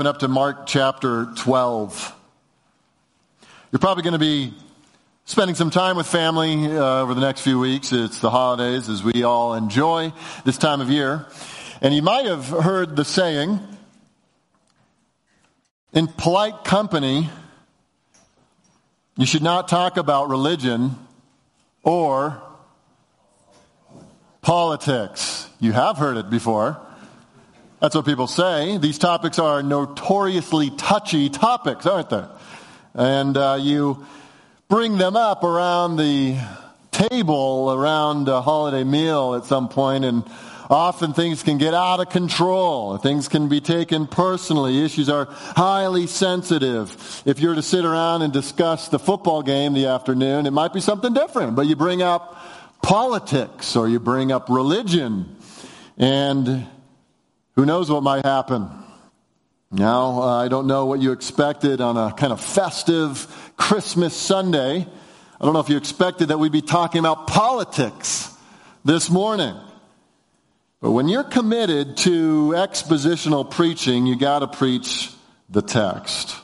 Open up to Mark chapter 12. You're probably going to be spending some time with family uh, over the next few weeks. It's the holidays as we all enjoy this time of year. And you might have heard the saying, in polite company, you should not talk about religion or politics. You have heard it before. That's what people say. These topics are notoriously touchy topics, aren't they? And uh, you bring them up around the table, around a holiday meal at some point, and often things can get out of control. Things can be taken personally. Issues are highly sensitive. If you're to sit around and discuss the football game the afternoon, it might be something different, but you bring up politics or you bring up religion, and who knows what might happen. Now, uh, I don't know what you expected on a kind of festive Christmas Sunday. I don't know if you expected that we'd be talking about politics this morning. But when you're committed to expositional preaching, you got to preach the text.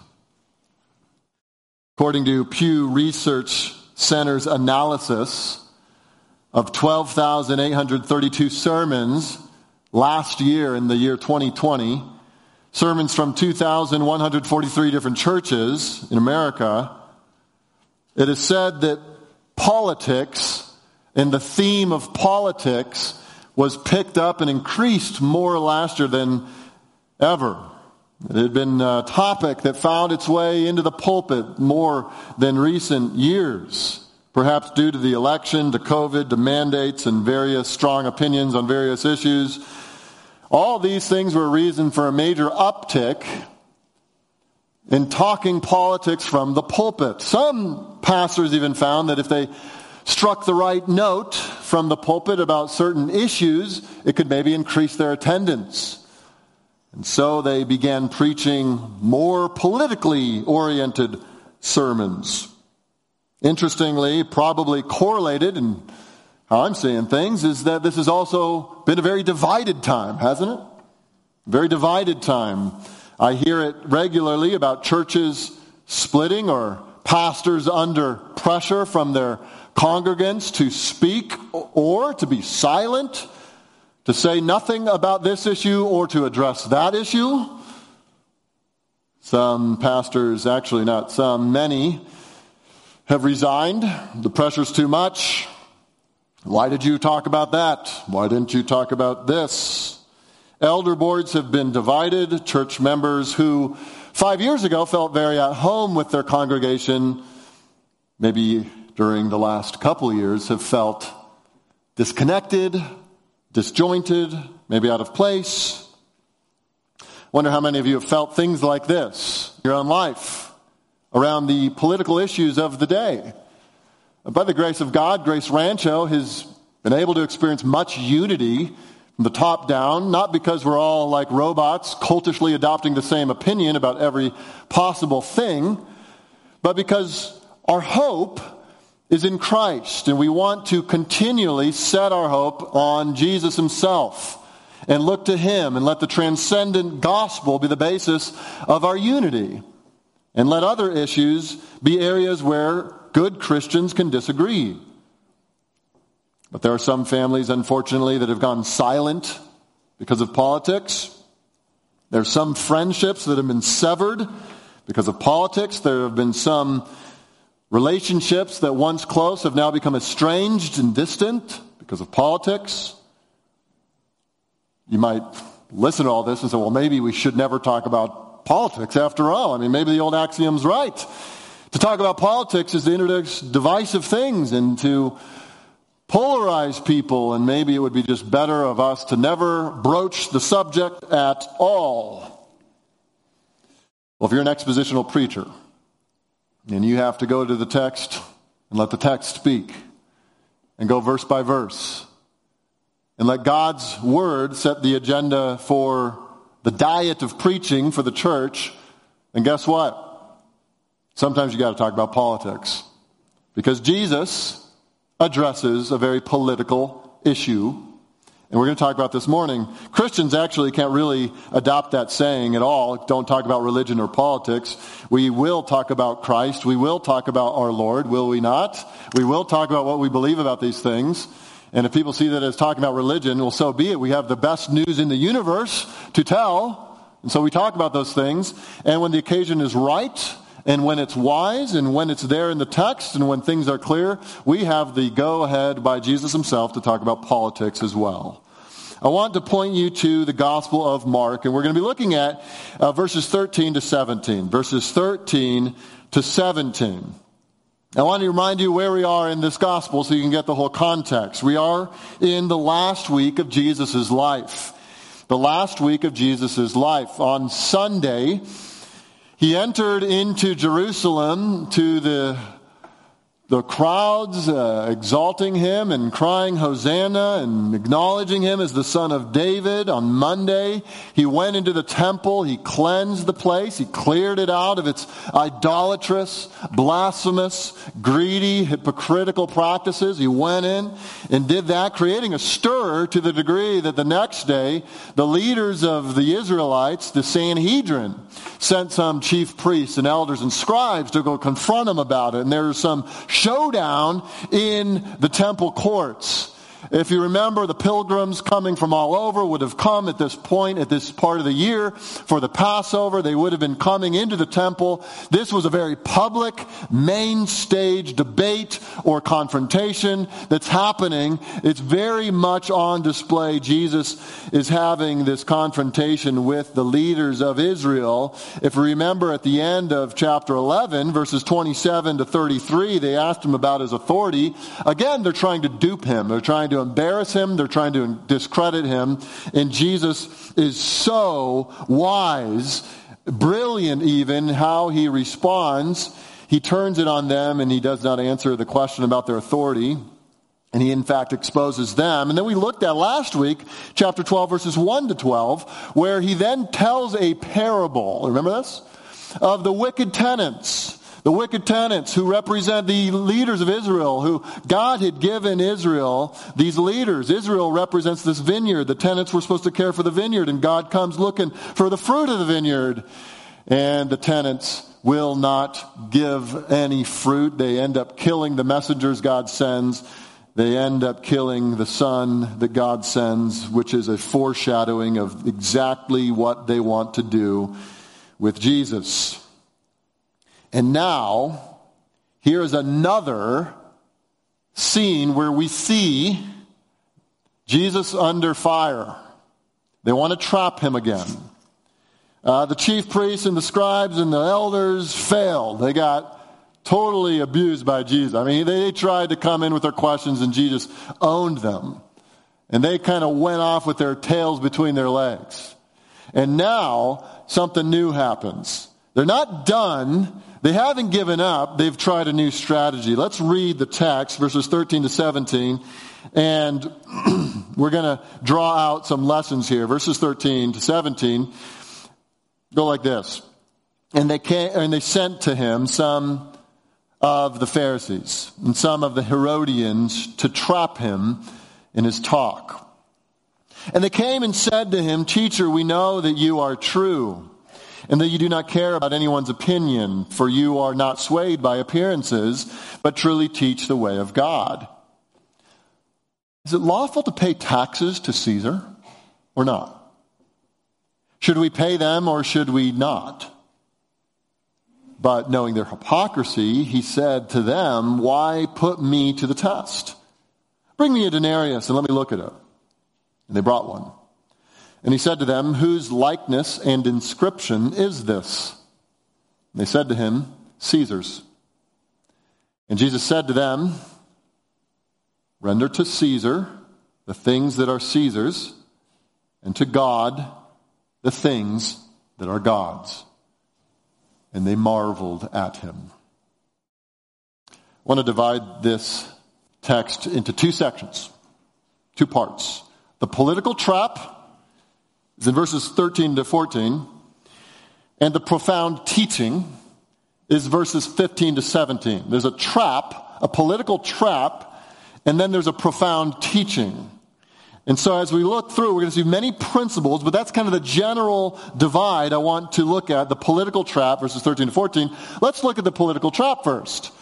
According to Pew Research Center's analysis of 12,832 sermons last year in the year 2020, sermons from 2,143 different churches in America, it is said that politics and the theme of politics was picked up and increased more last year than ever. It had been a topic that found its way into the pulpit more than recent years, perhaps due to the election, to COVID, to mandates, and various strong opinions on various issues. All these things were a reason for a major uptick in talking politics from the pulpit. Some pastors even found that if they struck the right note from the pulpit about certain issues, it could maybe increase their attendance. And so they began preaching more politically oriented sermons. Interestingly, probably correlated and I'm seeing things is that this has also been a very divided time, hasn't it? Very divided time. I hear it regularly about churches splitting or pastors under pressure from their congregants to speak or to be silent, to say nothing about this issue or to address that issue. Some pastors, actually not some, many, have resigned. The pressure's too much. Why did you talk about that? Why didn't you talk about this? Elder boards have been divided. Church members who five years ago felt very at home with their congregation, maybe during the last couple years, have felt disconnected, disjointed, maybe out of place. Wonder how many of you have felt things like this in your own life around the political issues of the day. By the grace of God, Grace Rancho has been able to experience much unity from the top down, not because we're all like robots, cultishly adopting the same opinion about every possible thing, but because our hope is in Christ, and we want to continually set our hope on Jesus Himself and look to Him and let the transcendent gospel be the basis of our unity. And let other issues be areas where Good Christians can disagree. But there are some families, unfortunately, that have gone silent because of politics. There are some friendships that have been severed because of politics. There have been some relationships that once close have now become estranged and distant because of politics. You might listen to all this and say, well, maybe we should never talk about politics after all. I mean, maybe the old axiom's right. To talk about politics is to introduce divisive things and to polarize people, and maybe it would be just better of us to never broach the subject at all. Well, if you're an expositional preacher and you have to go to the text and let the text speak and go verse by verse and let God's word set the agenda for the diet of preaching for the church, and guess what? Sometimes you got to talk about politics. Because Jesus addresses a very political issue And we're going to talk about this morning. Christians actually can't really adopt that saying at all. Don't talk about religion or politics. We will talk about Christ. We will talk about our Lord, will we not? We will talk about what we believe about these things. And if people see that as talking about religion, well, so be it. We have the best news in the universe to tell. And so we talk about those things. And when the occasion is right, and when it's wise, and when it's there in the text, and when things are clear, we have the go ahead by Jesus himself to talk about politics as well. I want to point you to the Gospel of Mark, and we're going to be looking at uh, verses 13 to 17. Verses 13 to 17. I want to remind you where we are in this gospel so you can get the whole context. We are in the last week of Jesus' life. The last week of Jesus' life. On Sunday, he entered into Jerusalem to the the crowds uh, exalting him and crying Hosanna and acknowledging him as the son of David. On Monday, he went into the temple. He cleansed the place. He cleared it out of its idolatrous, blasphemous, greedy, hypocritical practices. He went in and did that, creating a stir to the degree that the next day, the leaders of the Israelites, the Sanhedrin, sent some chief priests and elders and scribes to go confront him about it. And there was some showdown in the temple courts. If you remember, the pilgrims coming from all over would have come at this point, at this part of the year for the Passover. They would have been coming into the temple. This was a very public, main stage debate or confrontation that's happening. It's very much on display. Jesus is having this confrontation with the leaders of Israel. If you remember at the end of chapter 11, verses 27 to 33, they asked him about his authority. Again, they're trying to dupe him. They're trying to to embarrass him, they're trying to discredit him. And Jesus is so wise, brilliant even, how he responds. He turns it on them and he does not answer the question about their authority. And he, in fact, exposes them. And then we looked at last week, chapter 12, verses 1 to 12, where he then tells a parable. Remember this? Of the wicked tenants the wicked tenants who represent the leaders of Israel, who God had given Israel these leaders. Israel represents this vineyard. The tenants were supposed to care for the vineyard, and God comes looking for the fruit of the vineyard. And the tenants will not give any fruit. They end up killing the messengers God sends. They end up killing the son that God sends, which is a foreshadowing of exactly what they want to do with Jesus. And now, here is another scene where we see Jesus under fire. They want to trap him again. Uh, the chief priests and the scribes and the elders failed. They got totally abused by Jesus. I mean, they tried to come in with their questions and Jesus owned them. And they kind of went off with their tails between their legs. And now something new happens. They're not done they haven't given up. They've tried a new strategy. Let's read the text, verses 13 to 17, and we're going to draw out some lessons here. Verses 13 to 17 go like this. And they, came, and they sent to him some of the Pharisees and some of the Herodians to trap him in his talk. And they came and said to him, Teacher, we know that you are true and that you do not care about anyone's opinion, for you are not swayed by appearances, but truly teach the way of God. Is it lawful to pay taxes to Caesar or not? Should we pay them or should we not? But knowing their hypocrisy, he said to them, Why put me to the test? Bring me a denarius and let me look at it. And they brought one. And he said to them, Whose likeness and inscription is this? And they said to him, Caesar's. And Jesus said to them, Render to Caesar the things that are Caesar's, and to God the things that are God's. And they marveled at him. I want to divide this text into two sections, two parts. The political trap is in verses 13 to 14. And the profound teaching is verses 15 to 17. There's a trap, a political trap, and then there's a profound teaching. And so as we look through, we're going to see many principles, but that's kind of the general divide I want to look at, the political trap verses 13 to 14. Let's look at the political trap first.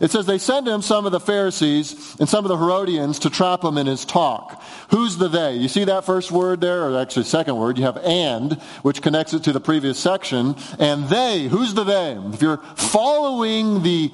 It says they send him some of the Pharisees and some of the Herodians to trap him in his talk. Who's the they? You see that first word there, or actually second word? You have and, which connects it to the previous section. And they, who's the they? If you're following the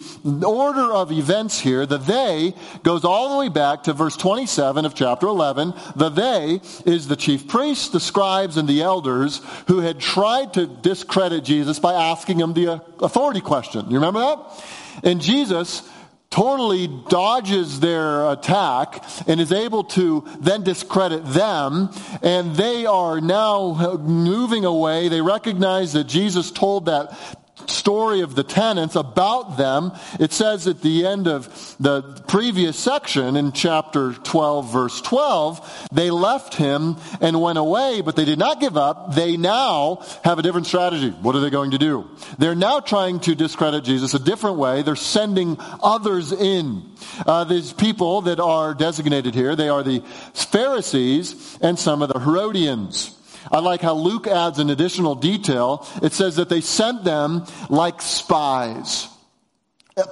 order of events here, the they goes all the way back to verse 27 of chapter 11. The they is the chief priests, the scribes, and the elders who had tried to discredit Jesus by asking him the authority question. You remember that? And Jesus totally dodges their attack and is able to then discredit them. And they are now moving away. They recognize that Jesus told that story of the tenants about them. It says at the end of the previous section in chapter 12, verse 12, they left him and went away, but they did not give up. They now have a different strategy. What are they going to do? They're now trying to discredit Jesus a different way. They're sending others in. Uh, these people that are designated here, they are the Pharisees and some of the Herodians. I like how Luke adds an additional detail. It says that they sent them like spies,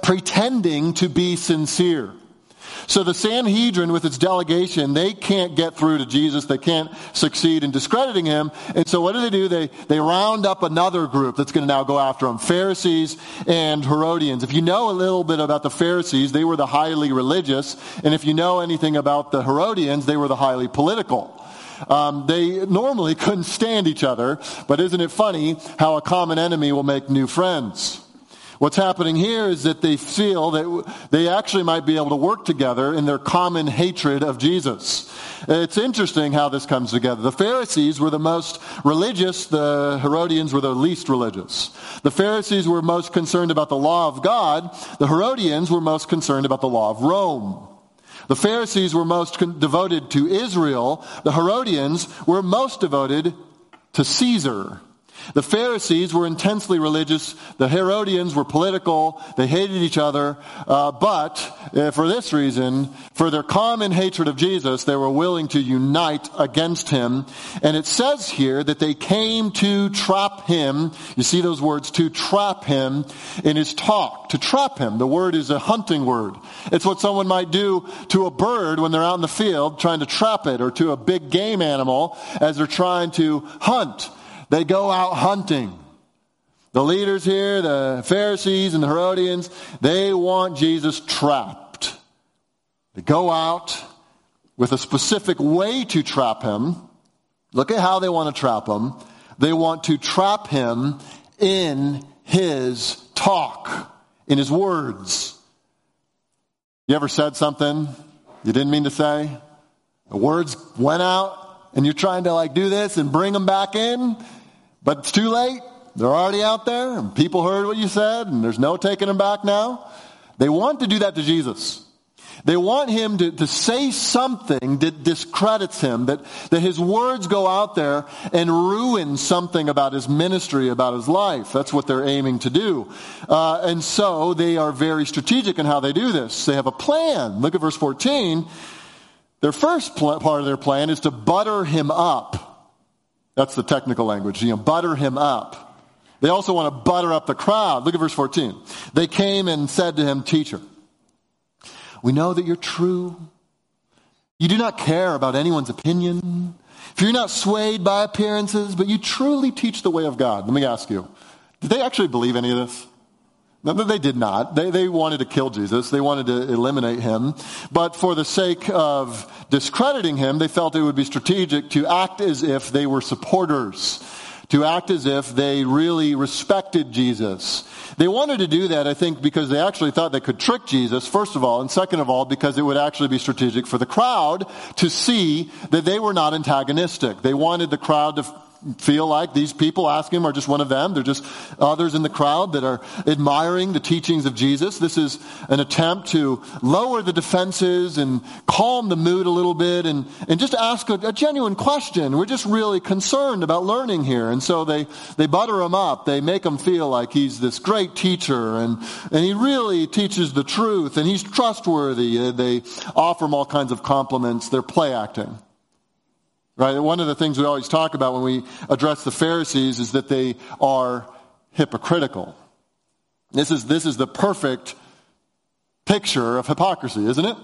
pretending to be sincere. So the Sanhedrin, with its delegation, they can't get through to Jesus. They can't succeed in discrediting him. And so what do they do? They, they round up another group that's going to now go after him. Pharisees and Herodians. If you know a little bit about the Pharisees, they were the highly religious. And if you know anything about the Herodians, they were the highly political. Um, they normally couldn't stand each other, but isn't it funny how a common enemy will make new friends? What's happening here is that they feel that they actually might be able to work together in their common hatred of Jesus. It's interesting how this comes together. The Pharisees were the most religious, the Herodians were the least religious. The Pharisees were most concerned about the law of God, the Herodians were most concerned about the law of Rome. The Pharisees were most con- devoted to Israel. The Herodians were most devoted to Caesar. The Pharisees were intensely religious. The Herodians were political. They hated each other. Uh, but uh, for this reason, for their common hatred of Jesus, they were willing to unite against him. And it says here that they came to trap him. You see those words, to trap him in his talk. To trap him. The word is a hunting word. It's what someone might do to a bird when they're out in the field trying to trap it or to a big game animal as they're trying to hunt. They go out hunting. The leaders here, the Pharisees and the Herodians, they want Jesus trapped. They go out with a specific way to trap him. Look at how they want to trap him. They want to trap him in his talk, in his words. You ever said something you didn't mean to say? The words went out and you're trying to like do this and bring them back in but it's too late. They're already out there, and people heard what you said, and there's no taking them back now. They want to do that to Jesus. They want him to, to say something that discredits him, that, that his words go out there and ruin something about his ministry, about his life. That's what they're aiming to do. Uh, and so they are very strategic in how they do this. They have a plan. Look at verse 14. Their first pl- part of their plan is to butter him up. That's the technical language. You know, butter him up. They also want to butter up the crowd. Look at verse 14. They came and said to him, Teacher, we know that you're true. You do not care about anyone's opinion. If you're not swayed by appearances, but you truly teach the way of God. Let me ask you, did they actually believe any of this? They did not. They, they wanted to kill Jesus. They wanted to eliminate him. But for the sake of discrediting him, they felt it would be strategic to act as if they were supporters, to act as if they really respected Jesus. They wanted to do that, I think, because they actually thought they could trick Jesus, first of all, and second of all, because it would actually be strategic for the crowd to see that they were not antagonistic. They wanted the crowd to feel like these people asking him are just one of them. They're just others in the crowd that are admiring the teachings of Jesus. This is an attempt to lower the defenses and calm the mood a little bit and, and just ask a, a genuine question. We're just really concerned about learning here. And so they, they butter him up. They make him feel like he's this great teacher and, and he really teaches the truth and he's trustworthy. They offer him all kinds of compliments. They're play acting. Right? One of the things we always talk about when we address the Pharisees is that they are hypocritical. This is, this is the perfect picture of hypocrisy, isn't it?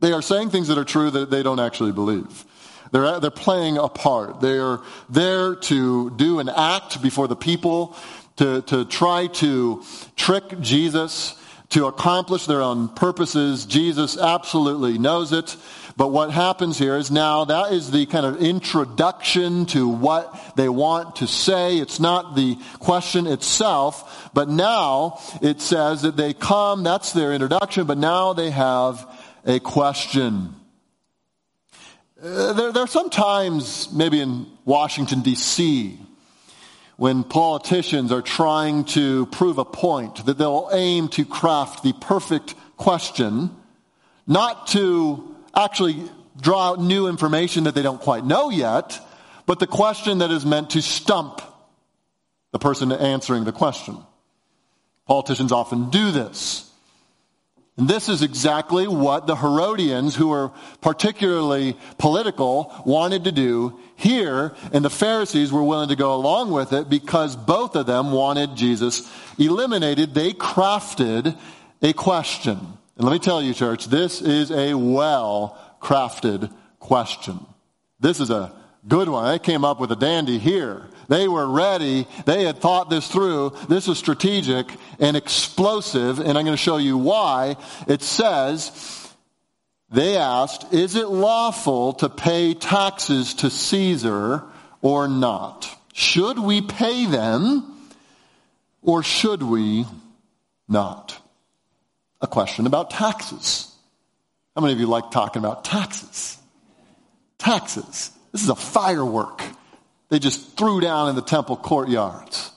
They are saying things that are true that they don't actually believe. They're, they're playing a part. They're there to do an act before the people, to, to try to trick Jesus, to accomplish their own purposes. Jesus absolutely knows it. But what happens here is now that is the kind of introduction to what they want to say. It's not the question itself, but now it says that they come, that's their introduction, but now they have a question. Uh, there, there are sometimes, maybe in Washington, D.C., when politicians are trying to prove a point, that they'll aim to craft the perfect question, not to actually draw out new information that they don't quite know yet, but the question that is meant to stump the person answering the question. Politicians often do this. And this is exactly what the Herodians, who were particularly political, wanted to do here, and the Pharisees were willing to go along with it because both of them wanted Jesus eliminated. They crafted a question. And let me tell you, church, this is a well crafted question. This is a good one. They came up with a dandy here. They were ready. They had thought this through. This is strategic and explosive, and I'm going to show you why. It says, they asked, Is it lawful to pay taxes to Caesar or not? Should we pay them or should we not? A question about taxes. How many of you like talking about taxes? Taxes. This is a firework they just threw down in the temple courtyards.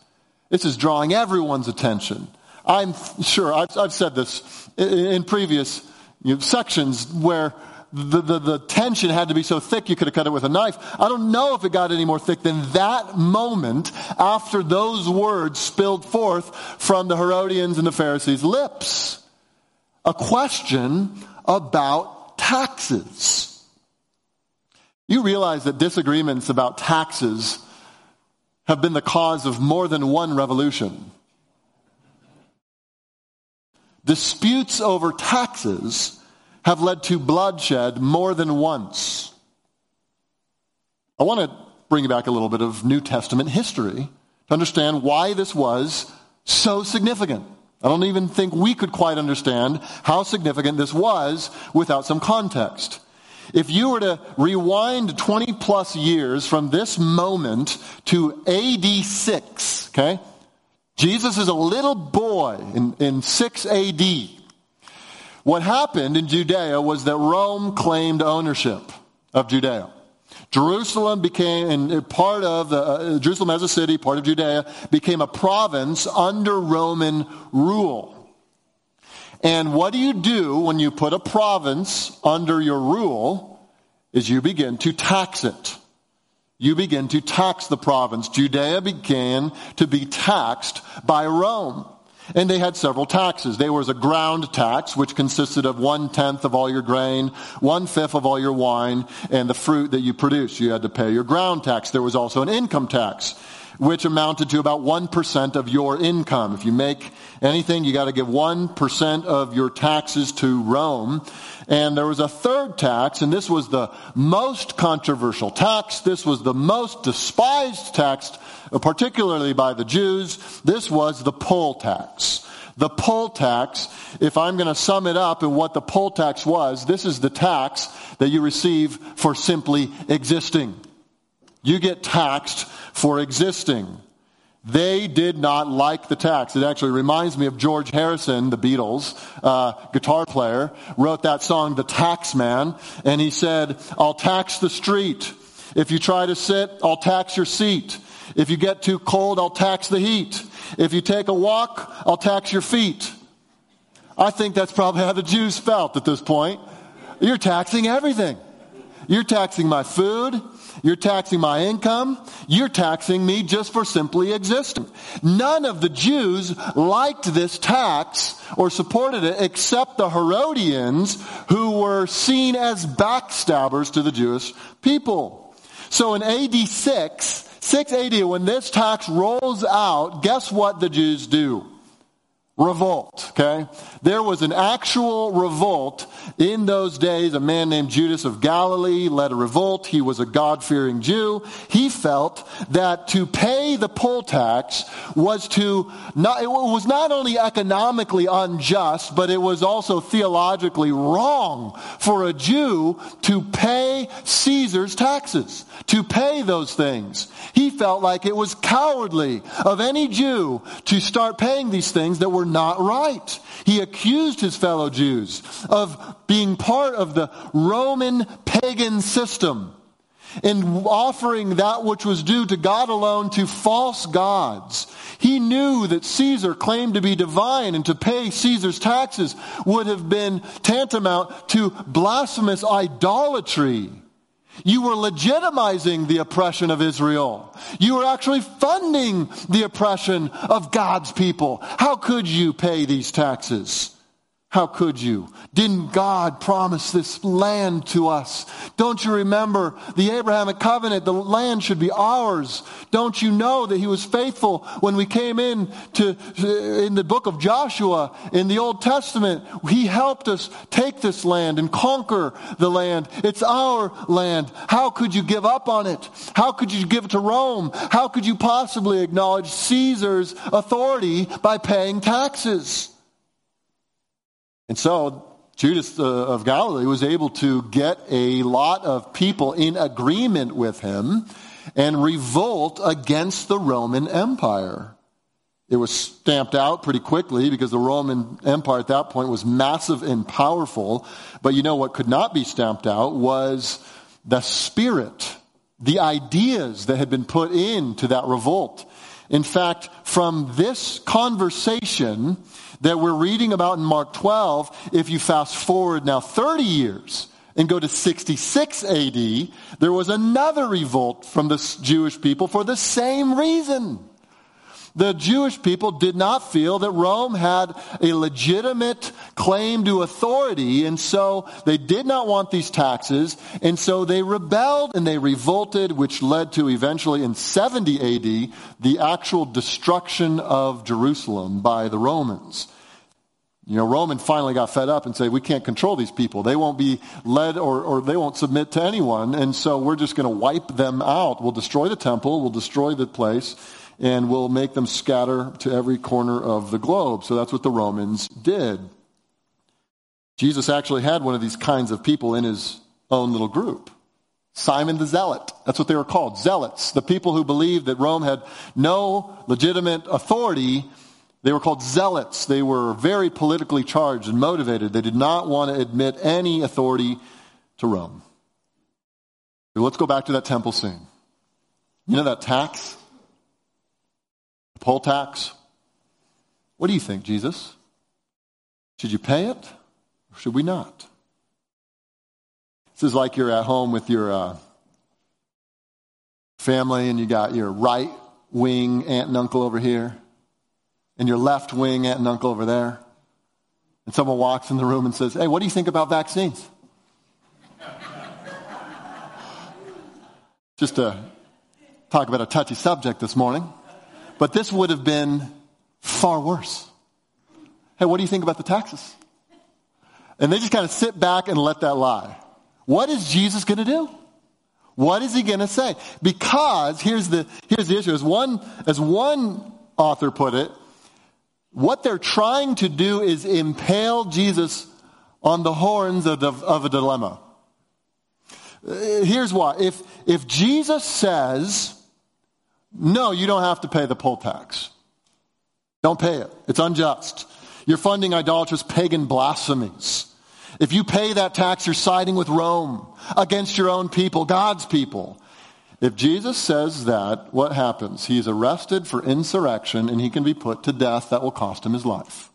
This is drawing everyone's attention. I'm sure, I've, I've said this in previous you know, sections where the, the, the, tension had to be so thick you could have cut it with a knife. I don't know if it got any more thick than that moment after those words spilled forth from the Herodians and the Pharisees' lips a question about taxes. You realize that disagreements about taxes have been the cause of more than one revolution. Disputes over taxes have led to bloodshed more than once. I want to bring you back a little bit of New Testament history to understand why this was so significant. I don't even think we could quite understand how significant this was without some context. If you were to rewind 20 plus years from this moment to AD 6, okay? Jesus is a little boy in, in 6 AD. What happened in Judea was that Rome claimed ownership of Judea. Jerusalem became part of the, uh, Jerusalem as a city, part of Judea, became a province under Roman rule. And what do you do when you put a province under your rule? Is you begin to tax it. You begin to tax the province. Judea began to be taxed by Rome. And they had several taxes. There was a ground tax, which consisted of one tenth of all your grain, one fifth of all your wine, and the fruit that you produce. You had to pay your ground tax. There was also an income tax, which amounted to about 1% of your income. If you make anything, you got to give 1% of your taxes to Rome. And there was a third tax, and this was the most controversial tax. This was the most despised tax particularly by the Jews, this was the poll tax. The poll tax, if I'm going to sum it up and what the poll tax was, this is the tax that you receive for simply existing. You get taxed for existing. They did not like the tax. It actually reminds me of George Harrison, the Beatles, uh, guitar player, wrote that song, The Tax Man, and he said, I'll tax the street. If you try to sit, I'll tax your seat. If you get too cold, I'll tax the heat. If you take a walk, I'll tax your feet. I think that's probably how the Jews felt at this point. You're taxing everything. you're taxing my food. You're taxing my income. You're taxing me just for simply existing. None of the Jews liked this tax or supported it except the Herodians who were seen as backstabbers to the Jewish people. So in AD 6, 6 AD, when this tax rolls out, guess what the Jews do? Revolt, okay? There was an actual revolt in those days. A man named Judas of Galilee led a revolt. He was a God-fearing Jew. He felt that to pay the poll tax was to not, it was not only economically unjust, but it was also theologically wrong for a Jew to pay Caesar's taxes, to pay those things. He felt like it was cowardly of any Jew to start paying these things that were were not right. He accused his fellow Jews of being part of the Roman pagan system and offering that which was due to God alone to false gods. He knew that Caesar claimed to be divine and to pay Caesar's taxes would have been tantamount to blasphemous idolatry. You were legitimizing the oppression of Israel. You were actually funding the oppression of God's people. How could you pay these taxes? How could you? Didn't God promise this land to us? Don't you remember the Abrahamic covenant? The land should be ours. Don't you know that he was faithful when we came in to, in the book of Joshua in the Old Testament? He helped us take this land and conquer the land. It's our land. How could you give up on it? How could you give it to Rome? How could you possibly acknowledge Caesar's authority by paying taxes? And so Judas uh, of Galilee was able to get a lot of people in agreement with him and revolt against the Roman Empire. It was stamped out pretty quickly because the Roman Empire at that point was massive and powerful. But you know what could not be stamped out was the spirit, the ideas that had been put into that revolt. In fact, from this conversation, that we're reading about in Mark 12, if you fast forward now 30 years and go to 66 AD, there was another revolt from the Jewish people for the same reason the Jewish people did not feel that Rome had a legitimate claim to authority, and so they did not want these taxes, and so they rebelled and they revolted, which led to eventually in 70 AD the actual destruction of Jerusalem by the Romans. You know, Roman finally got fed up and said, we can't control these people. They won't be led or, or they won't submit to anyone. And so we're just going to wipe them out. We'll destroy the temple. We'll destroy the place and will make them scatter to every corner of the globe. So that's what the Romans did. Jesus actually had one of these kinds of people in his own little group. Simon the Zealot. That's what they were called. Zealots. The people who believed that Rome had no legitimate authority. They were called zealots. They were very politically charged and motivated. They did not want to admit any authority to Rome. let's go back to that temple scene. You know that tax? Poll tax. What do you think, Jesus? Should you pay it or should we not? This is like you're at home with your uh, family and you got your right wing aunt and uncle over here and your left wing aunt and uncle over there. And someone walks in the room and says, Hey, what do you think about vaccines? Just to talk about a touchy subject this morning. But this would have been far worse. Hey, what do you think about the taxes? And they just kind of sit back and let that lie. What is Jesus going to do? What is he going to say? Because here's the, here's the issue. As one, as one author put it, what they're trying to do is impale Jesus on the horns of, the, of a dilemma. Uh, here's why. If, if Jesus says, no, you don't have to pay the poll tax. Don't pay it. It's unjust. You're funding idolatrous pagan blasphemies. If you pay that tax, you're siding with Rome against your own people, God's people. If Jesus says that, what happens? He's arrested for insurrection and he can be put to death. That will cost him his life.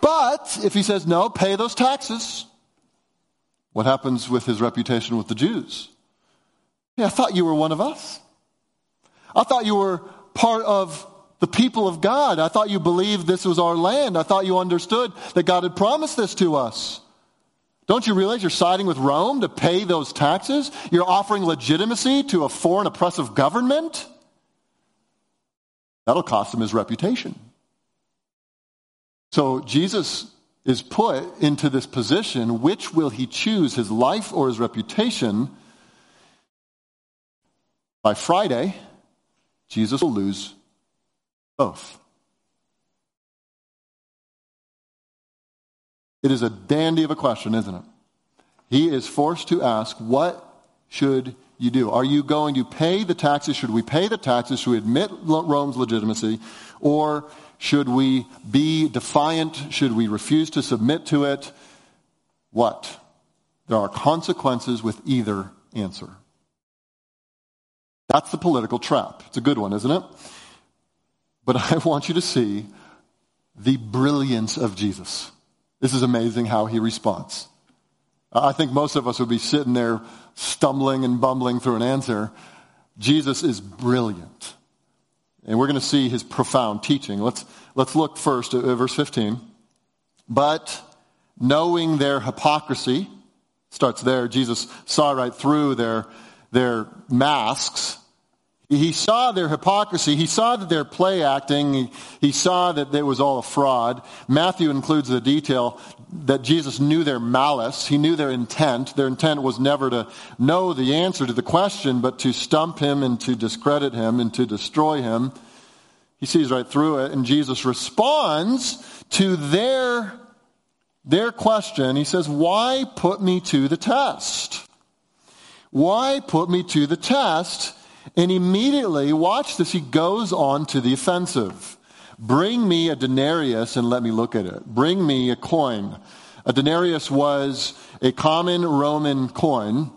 But if he says, no, pay those taxes, What happens with his reputation with the Jews? Yeah, I thought you were one of us. I thought you were part of the people of God. I thought you believed this was our land. I thought you understood that God had promised this to us. Don't you realize you're siding with Rome to pay those taxes? You're offering legitimacy to a foreign oppressive government? That'll cost him his reputation. So Jesus is put into this position. Which will he choose, his life or his reputation? By Friday, Jesus will lose both. It is a dandy of a question, isn't it? He is forced to ask, What should you do? Are you going to pay the taxes? Should we pay the taxes? Should we admit Rome's legitimacy? Or should we be defiant? Should we refuse to submit to it? What? There are consequences with either answer. That's the political trap. It's a good one, isn't it? But I want you to see the brilliance of Jesus. This is amazing how he responds. I think most of us would be sitting there stumbling and bumbling through an answer. Jesus is brilliant. And we're going to see his profound teaching. Let's, let's look first at verse 15. But knowing their hypocrisy, starts there. Jesus saw right through their, their masks he saw their hypocrisy. He saw that they're play acting. He, he, saw that it was all a fraud. Matthew includes the detail that Jesus knew their malice. He knew their intent. Their intent was never to know the answer to the question, but to stump him and to discredit him and to destroy him. He sees right through it, and Jesus responds to their, their question. He says, Why put me to the test? Why put me to the test? And immediately, watch this, he goes on to the offensive. Bring me a denarius and let me look at it. Bring me a coin. A denarius was a common Roman coin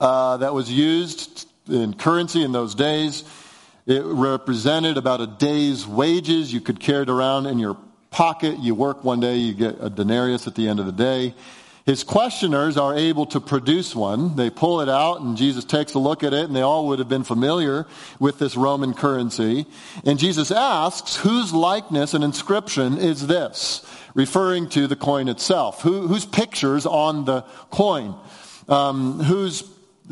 uh, that was used in currency in those days. It represented about a day's wages. You could carry it around in your pocket. You work one day, you get a denarius at the end of the day. His questioners are able to produce one. They pull it out, and Jesus takes a look at it, and they all would have been familiar with this Roman currency. And Jesus asks, Whose likeness and inscription is this? Referring to the coin itself. Who, whose picture's on the coin? Um, whose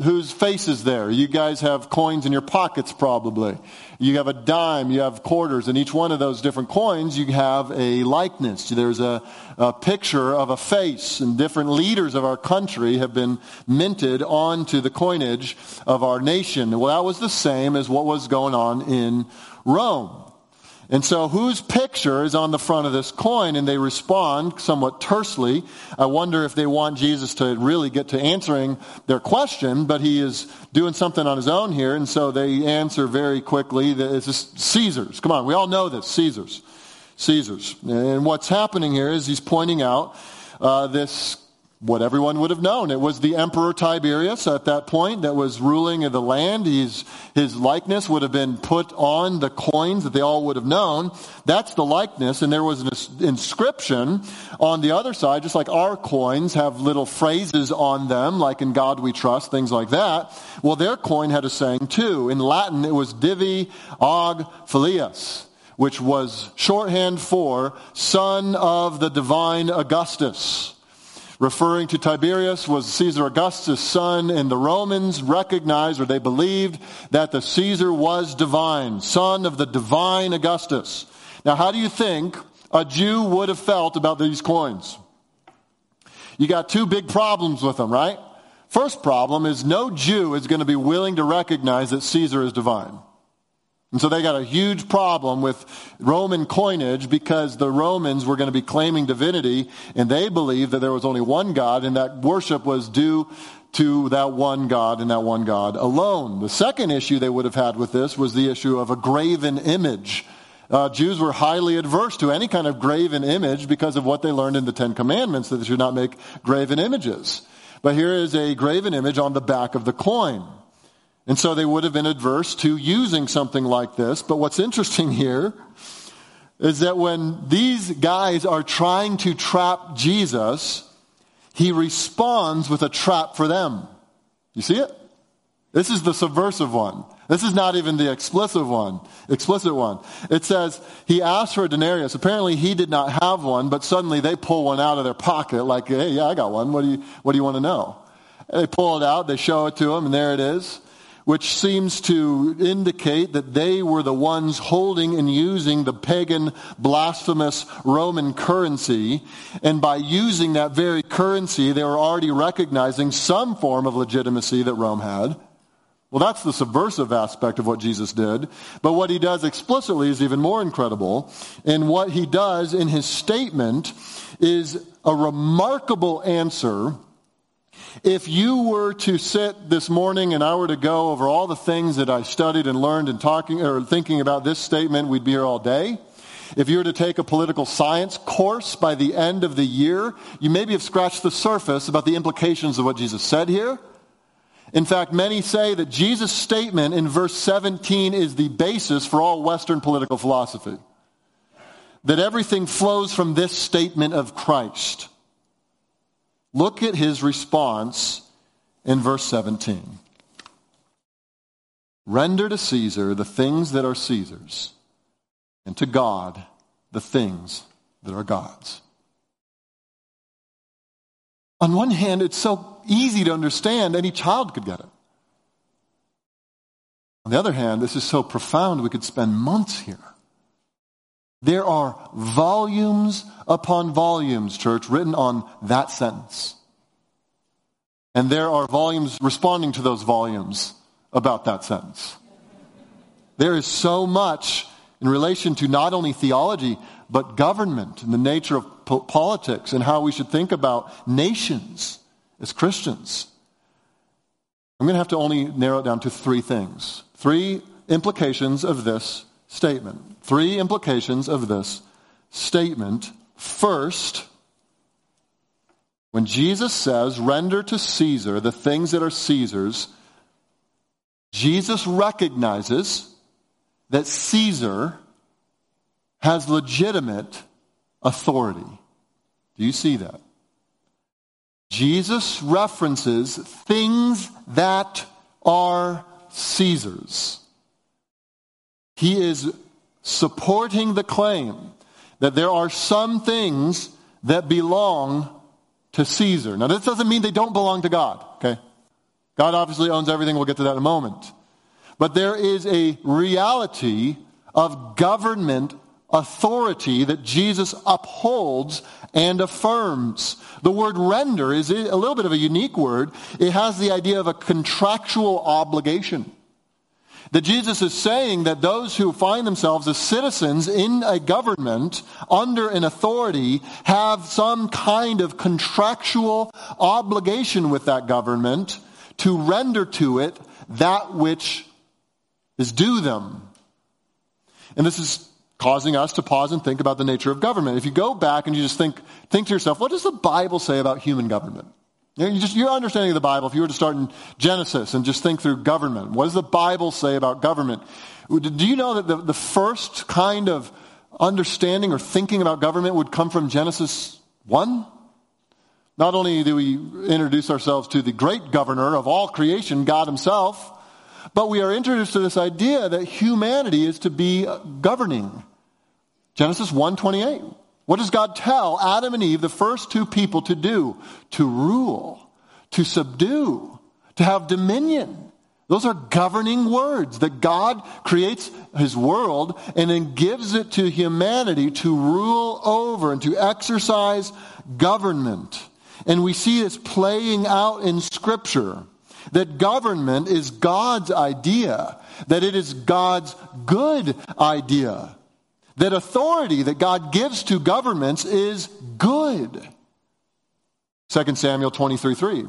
whose face is there? You guys have coins in your pockets probably. You have a dime, you have quarters, and each one of those different coins you have a likeness. There's a, a picture of a face, and different leaders of our country have been minted onto the coinage of our nation. Well, that was the same as what was going on in Rome. And so whose picture is on the front of this coin? And they respond somewhat tersely. I wonder if they want Jesus to really get to answering their question, but he is doing something on his own here. And so they answer very quickly that it's Caesar's. Come on, we all know this. Caesar's. Caesar's. And what's happening here is he's pointing out uh, this what everyone would have known. It was the Emperor Tiberius at that point that was ruling the land. He's, his likeness would have been put on the coins that they all would have known. That's the likeness. And there was an inscription on the other side, just like our coins have little phrases on them, like in God we trust, things like that. Well, their coin had a saying too. In Latin, it was Divi Aug Filius which was shorthand for son of the divine Augustus referring to Tiberius was Caesar Augustus' son, and the Romans recognized or they believed that the Caesar was divine, son of the divine Augustus. Now, how do you think a Jew would have felt about these coins? You got two big problems with them, right? First problem is no Jew is going to be willing to recognize that Caesar is divine. And so they got a huge problem with Roman coinage because the Romans were going to be claiming divinity and they believed that there was only one God and that worship was due to that one God and that one God alone. The second issue they would have had with this was the issue of a graven image. Uh, Jews were highly adverse to any kind of graven image because of what they learned in the Ten Commandments that they should not make graven images. But here is a graven image on the back of the coin. And so they would have been adverse to using something like this. But what's interesting here is that when these guys are trying to trap Jesus, he responds with a trap for them. You see it? This is the subversive one. This is not even the explicit one, explicit one. It says he asked for a denarius. Apparently he did not have one, but suddenly they pull one out of their pocket like, hey, yeah, I got one. What do you, what do you want to know? And they pull it out, they show it to him, and there it is, which seems to indicate that they were the ones holding and using the pagan, blasphemous Roman currency. And by using that very currency, they were already recognizing some form of legitimacy that Rome had. Well, that's the subversive aspect of what Jesus did. But what he does explicitly is even more incredible. And what he does in his statement is a remarkable answer. If you were to sit this morning and I were to go over all the things that I studied and learned and talking or thinking about this statement, we'd be here all day. If you were to take a political science course by the end of the year, you maybe have scratched the surface about the implications of what Jesus said here. In fact, many say that Jesus' statement in verse 17 is the basis for all Western political philosophy. That everything flows from this statement of Christ. Look at his response in verse 17. Render to Caesar the things that are Caesar's, and to God the things that are God's. On one hand, it's so easy to understand, any child could get it. On the other hand, this is so profound we could spend months here. There are volumes upon volumes, church, written on that sentence. And there are volumes responding to those volumes about that sentence. There is so much in relation to not only theology, but government and the nature of po- politics and how we should think about nations as Christians. I'm going to have to only narrow it down to three things. Three implications of this statement. Three implications of this statement. First, when Jesus says, render to Caesar the things that are Caesar's, Jesus recognizes that Caesar has legitimate authority. Do you see that? Jesus references things that are Caesar's. He is supporting the claim that there are some things that belong to Caesar. Now, this doesn't mean they don't belong to God, okay? God obviously owns everything. We'll get to that in a moment. But there is a reality of government authority that Jesus upholds and affirms. The word render is a little bit of a unique word. It has the idea of a contractual obligation. That Jesus is saying that those who find themselves as citizens in a government under an authority have some kind of contractual obligation with that government to render to it that which is due them. And this is causing us to pause and think about the nature of government. If you go back and you just think, think to yourself, what does the Bible say about human government? You just, your understanding of the Bible, if you were to start in Genesis and just think through government, what does the Bible say about government? Do you know that the, the first kind of understanding or thinking about government would come from Genesis 1? Not only do we introduce ourselves to the great governor of all creation, God himself, but we are introduced to this idea that humanity is to be governing. Genesis 1:28. What does God tell Adam and Eve, the first two people, to do? To rule, to subdue, to have dominion. Those are governing words that God creates his world and then gives it to humanity to rule over and to exercise government. And we see this playing out in scripture that government is God's idea, that it is God's good idea, that authority that God gives to governments is good. 2 Samuel 23 3.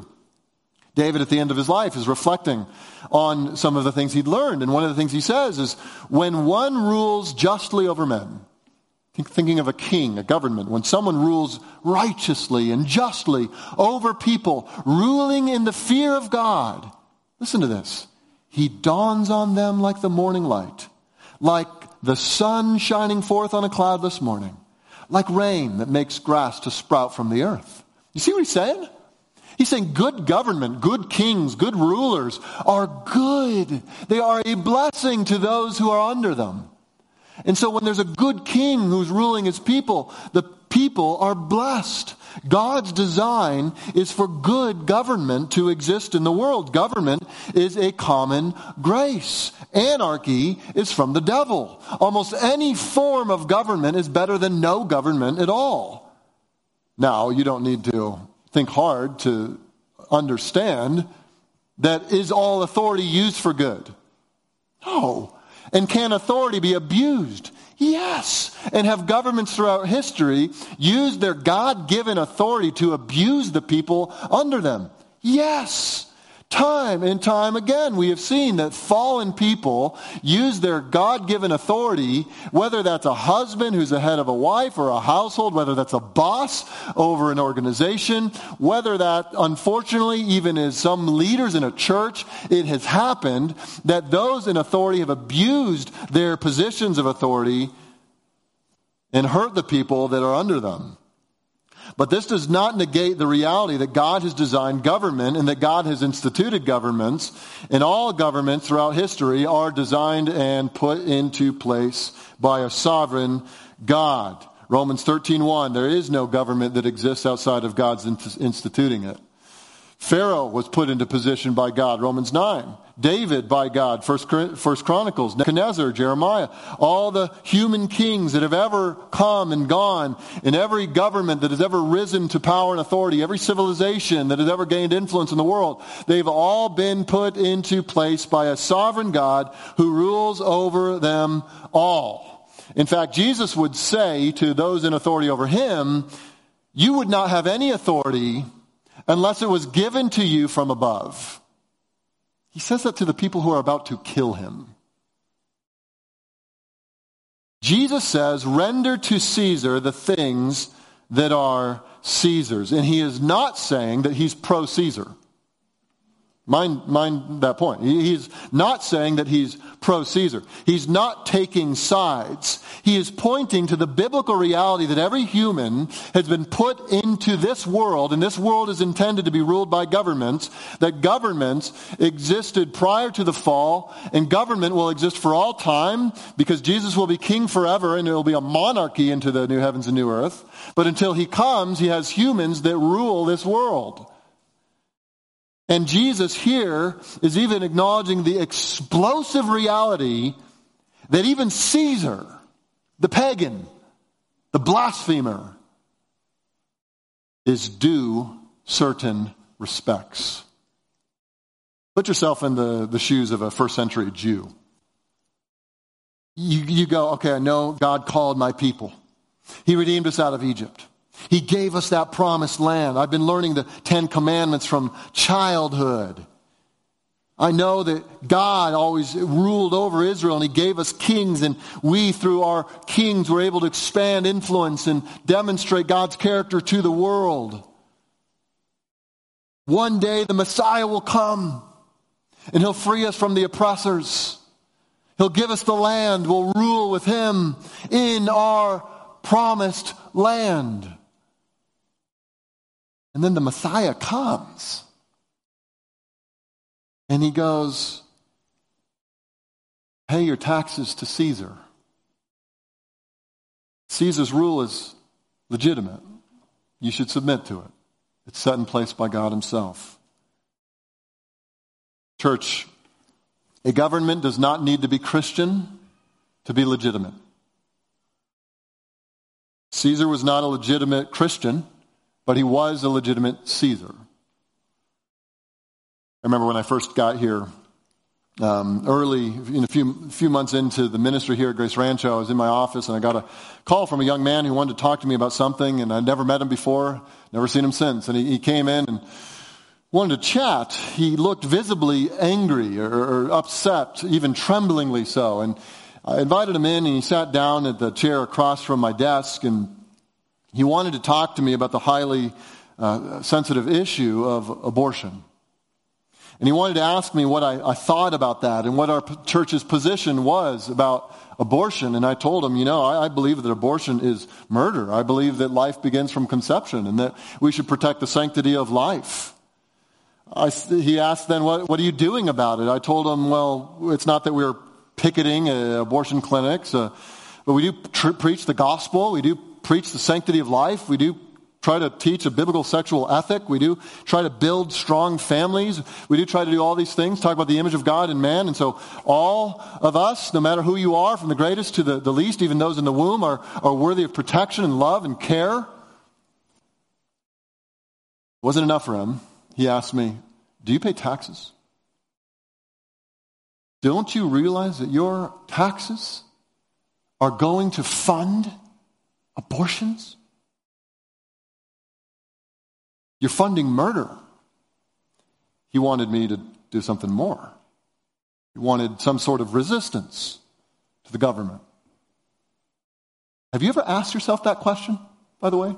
David, at the end of his life, is reflecting on some of the things he'd learned. And one of the things he says is when one rules justly over men, thinking of a king, a government, when someone rules righteously and justly over people, ruling in the fear of God, listen to this. He dawns on them like the morning light, like the sun shining forth on a cloudless morning, like rain that makes grass to sprout from the earth. You see what he's saying? He's saying good government, good kings, good rulers are good. They are a blessing to those who are under them. And so when there's a good king who's ruling his people, the people are blessed. God's design is for good government to exist in the world. Government is a common grace. Anarchy is from the devil. Almost any form of government is better than no government at all. Now, you don't need to think hard to understand that is all authority used for good? No. And can authority be abused? Yes. And have governments throughout history used their God given authority to abuse the people under them? Yes. Time and time again, we have seen that fallen people use their God given authority, whether that's a husband who's the head of a wife or a household, whether that's a boss over an organization, whether that, unfortunately, even as some leaders in a church, it has happened that those in authority have abused their positions of authority and hurt the people that are under them. But this does not negate the reality that God has designed government and that God has instituted governments. And all governments throughout history are designed and put into place by a sovereign God. Romans 13:1 There is no government that exists outside of God's instituting it. Pharaoh was put into position by God, Romans 9. David by God, First, Chronicles, Nebuchadnezzar, Jeremiah, all the human kings that have ever come and gone, in every government that has ever risen to power and authority, every civilization that has ever gained influence in the world, they've all been put into place by a sovereign God who rules over them all. In fact, Jesus would say to those in authority over him, you would not have any authority unless it was given to you from above. He says that to the people who are about to kill him. Jesus says, render to Caesar the things that are Caesar's. And he is not saying that he's pro Caesar. Mind, mind that point. He's not saying that he's pro Caesar. He's not taking sides. He is pointing to the biblical reality that every human has been put into this world, and this world is intended to be ruled by governments, that governments existed prior to the fall, and government will exist for all time because Jesus will be king forever, and it will be a monarchy into the new heavens and new earth. But until he comes, he has humans that rule this world. And Jesus here is even acknowledging the explosive reality that even Caesar, the pagan, the blasphemer, is due certain respects. Put yourself in the, the shoes of a first century Jew. You, you go, okay, I know God called my people. He redeemed us out of Egypt. He gave us that promised land. I've been learning the Ten Commandments from childhood. I know that God always ruled over Israel and He gave us kings, and we, through our kings, were able to expand influence and demonstrate God's character to the world. One day the Messiah will come and He'll free us from the oppressors. He'll give us the land. We'll rule with Him in our promised land. And then the Messiah comes. And he goes, Pay your taxes to Caesar. Caesar's rule is legitimate. You should submit to it. It's set in place by God Himself. Church, a government does not need to be Christian to be legitimate. Caesar was not a legitimate Christian but he was a legitimate Caesar. I remember when I first got here, um, early, in a few, few months into the ministry here at Grace Rancho, I was in my office and I got a call from a young man who wanted to talk to me about something, and I'd never met him before, never seen him since. And he, he came in and wanted to chat. He looked visibly angry or, or upset, even tremblingly so. And I invited him in, and he sat down at the chair across from my desk and he wanted to talk to me about the highly uh, sensitive issue of abortion. And he wanted to ask me what I, I, thought about that and what our church's position was about abortion. And I told him, you know, I, I believe that abortion is murder. I believe that life begins from conception and that we should protect the sanctity of life. I, he asked then, what, what are you doing about it? I told him, well, it's not that we're picketing uh, abortion clinics, uh, but we do tr- preach the gospel. We do preach the sanctity of life. We do try to teach a biblical sexual ethic. We do try to build strong families. We do try to do all these things, talk about the image of God in man. And so all of us, no matter who you are, from the greatest to the, the least, even those in the womb, are, are worthy of protection and love and care. Wasn't enough for him. He asked me, Do you pay taxes? Don't you realize that your taxes are going to fund abortions? You're funding murder. He wanted me to do something more. He wanted some sort of resistance to the government. Have you ever asked yourself that question, by the way?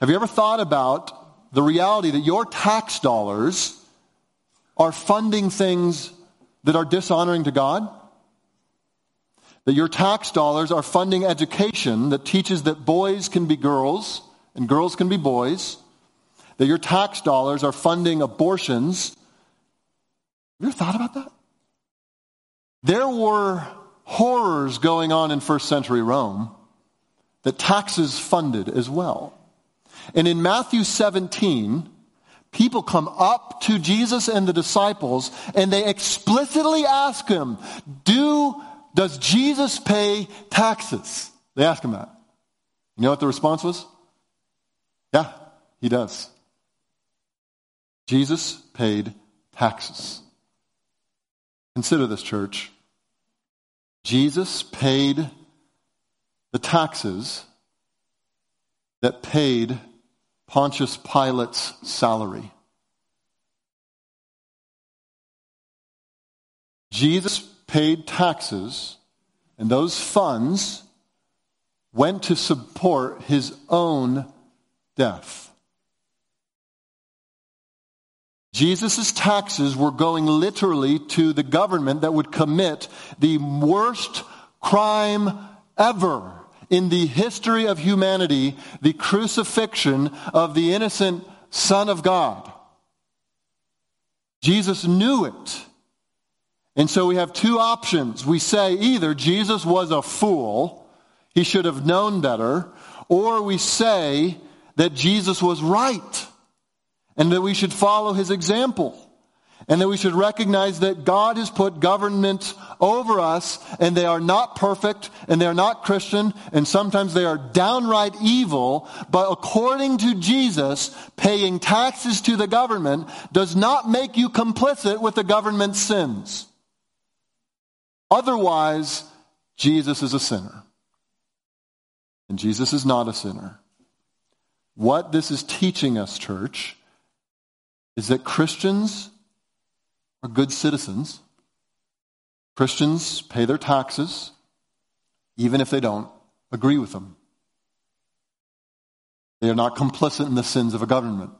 Have you ever thought about the reality that your tax dollars are funding things that are dishonoring to God? That your tax dollars are funding education that teaches that boys can be girls and girls can be boys? That your tax dollars are funding abortions? Have you ever thought about that? There were horrors going on in first century Rome that taxes funded as well. And in Matthew 17, people come up to Jesus and the disciples and they explicitly ask him, Do, does Jesus pay taxes? They ask him that. You know what the response was? Yeah, he does. Jesus paid taxes. Consider this, church. Jesus paid the taxes that paid Pontius Pilate's salary. Jesus paid taxes, and those funds went to support his own death. Jesus' taxes were going literally to the government that would commit the worst crime ever in the history of humanity the crucifixion of the innocent Son of God. Jesus knew it. And so we have two options. We say either Jesus was a fool, he should have known better, or we say that Jesus was right and that we should follow his example and that we should recognize that God has put government over us and they are not perfect and they are not Christian and sometimes they are downright evil. But according to Jesus, paying taxes to the government does not make you complicit with the government's sins. Otherwise, Jesus is a sinner. And Jesus is not a sinner. What this is teaching us, church, is that Christians are good citizens. Christians pay their taxes, even if they don't agree with them. They are not complicit in the sins of a government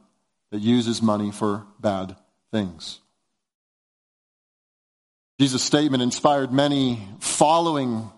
that uses money for bad things. Jesus' statement inspired many following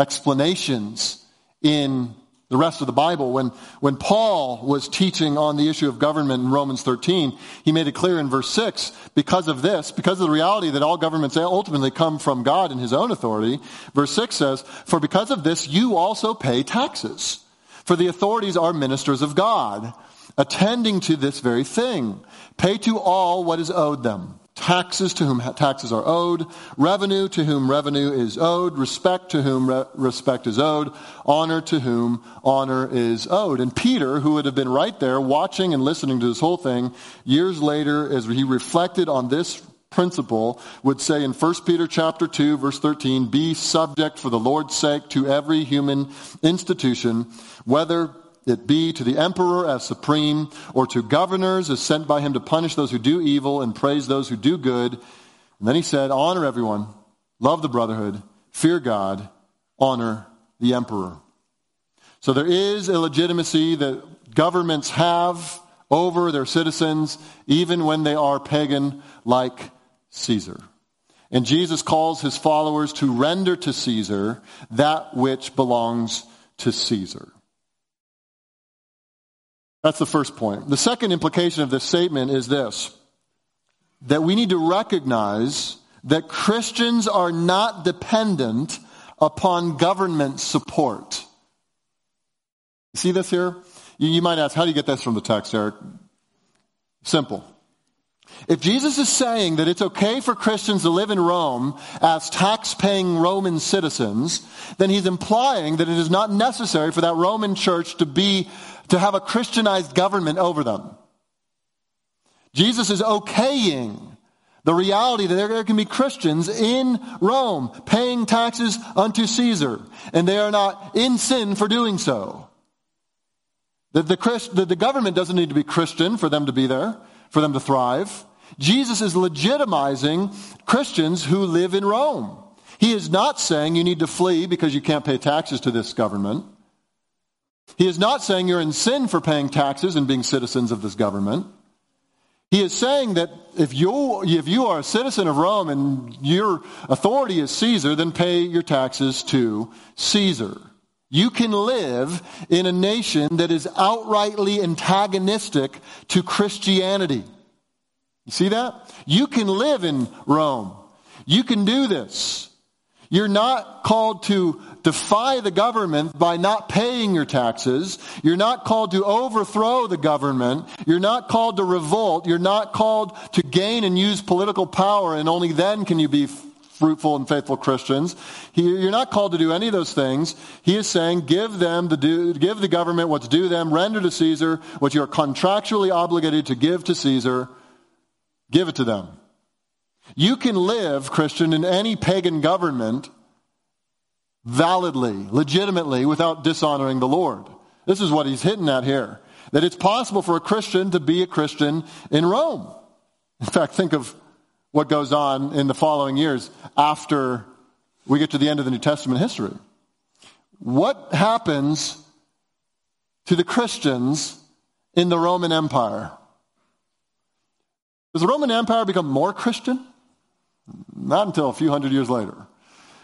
explanations in the rest of the Bible. When, when Paul was teaching on the issue of government in Romans 13, he made it clear in verse 6, because of this, because of the reality that all governments ultimately come from God in his own authority, verse 6 says, For because of this you also pay taxes. For the authorities are ministers of God, attending to this very thing. Pay to all what is owed them taxes to whom taxes are owed, revenue to whom revenue is owed, respect to whom re- respect is owed, honor to whom honor is owed. And Peter, who would have been right there watching and listening to this whole thing, years later, as he reflected on this principle, would say in 1 Peter chapter 2, verse 13, be subject for the Lord's sake to every human institution, whether it be to the emperor as supreme, or to governors as sent by him to punish those who do evil and praise those who do good. And then he said, honor everyone, love the brotherhood, fear God, honor the emperor. So there is a legitimacy that governments have over their citizens, even when they are pagan like Caesar. And Jesus calls his followers to render to Caesar that which belongs to Caesar. That's the first point. The second implication of this statement is this that we need to recognize that Christians are not dependent upon government support. See this here? You, might ask, how do you get this from the text, Eric? Simple. If Jesus is saying that it's okay for Christians to live in Rome as tax paying Roman citizens, then he's implying that it is not necessary for that Roman church to be, to have a Christianized government over them. Jesus is okaying the reality that there can be Christians in Rome paying taxes unto Caesar, and they are not in sin for doing so. That the, Christ, the, the government doesn't need to be Christian for them to be there, for them to thrive. Jesus is legitimizing Christians who live in Rome. He is not saying you need to flee because you can't pay taxes to this government. He is not saying you're in sin for paying taxes and being citizens of this government. He is saying that if you, if you are a citizen of Rome and your authority is Caesar, then pay your taxes to Caesar. You can live in a nation that is outrightly antagonistic to Christianity. You see that? You can live in Rome. You can do this. You're not called to defy the government by not paying your taxes. You're not called to overthrow the government. You're not called to revolt. You're not called to gain and use political power, and only then can you be fruitful and faithful Christians. you're not called to do any of those things. He is saying, give them the due, give the government what's due them, render to Caesar what you are contractually obligated to give to Caesar. Give it to them. You can live, Christian, in any pagan government validly, legitimately, without dishonoring the Lord. This is what he's hitting at here. That it's possible for a Christian to be a Christian in Rome. In fact, think of what goes on in the following years after we get to the end of the New Testament history. What happens to the Christians in the Roman Empire? Does the Roman Empire become more Christian? Not until a few hundred years later.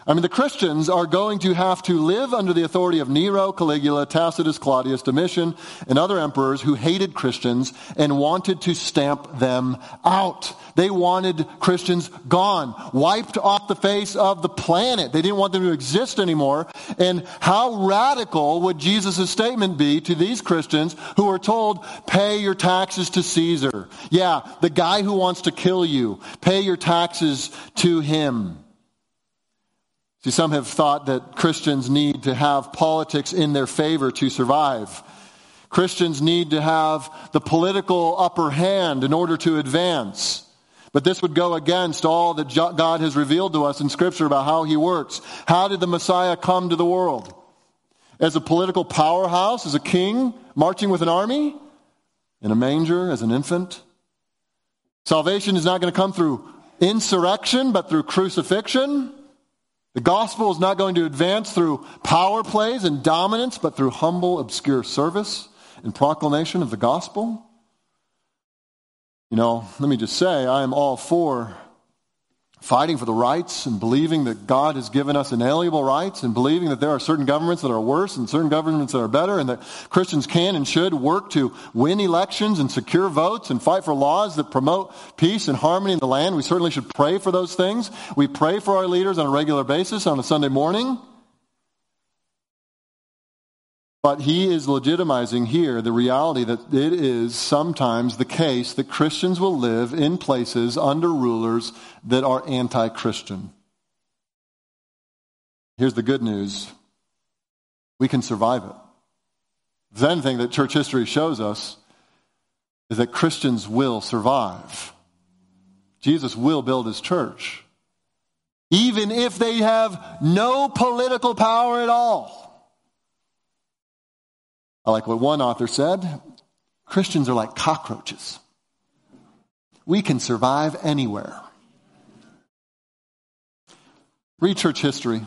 I mean, the Christians are going to have to live under the authority of Nero, Caligula, Tacitus, Claudius, Domitian, and other emperors who hated Christians and wanted to stamp them out. They wanted Christians gone, wiped off the face of the planet. They didn't want them to exist anymore. And how radical would Jesus' statement be to these Christians who are told, pay your taxes to Caesar? Yeah, the guy who wants to kill you, pay your taxes to him. See, some have thought that Christians need to have politics in their favor to survive. Christians need to have the political upper hand in order to advance. But this would go against all that God has revealed to us in Scripture about how He works. How did the Messiah come to the world? As a political powerhouse, as a king, marching with an army? In a manger, as an infant? Salvation is not going to come through insurrection, but through crucifixion. The gospel is not going to advance through power plays and dominance, but through humble, obscure service and proclamation of the gospel. You know, let me just say, I am all for fighting for the rights and believing that God has given us inalienable rights and believing that there are certain governments that are worse and certain governments that are better and that Christians can and should work to win elections and secure votes and fight for laws that promote peace and harmony in the land. We certainly should pray for those things. We pray for our leaders on a regular basis on a Sunday morning. But he is legitimizing here the reality that it is sometimes the case that Christians will live in places under rulers that are anti Christian. Here's the good news we can survive it. The thing that church history shows us is that Christians will survive. Jesus will build his church, even if they have no political power at all. I like what one author said Christians are like cockroaches. We can survive anywhere. Read church history.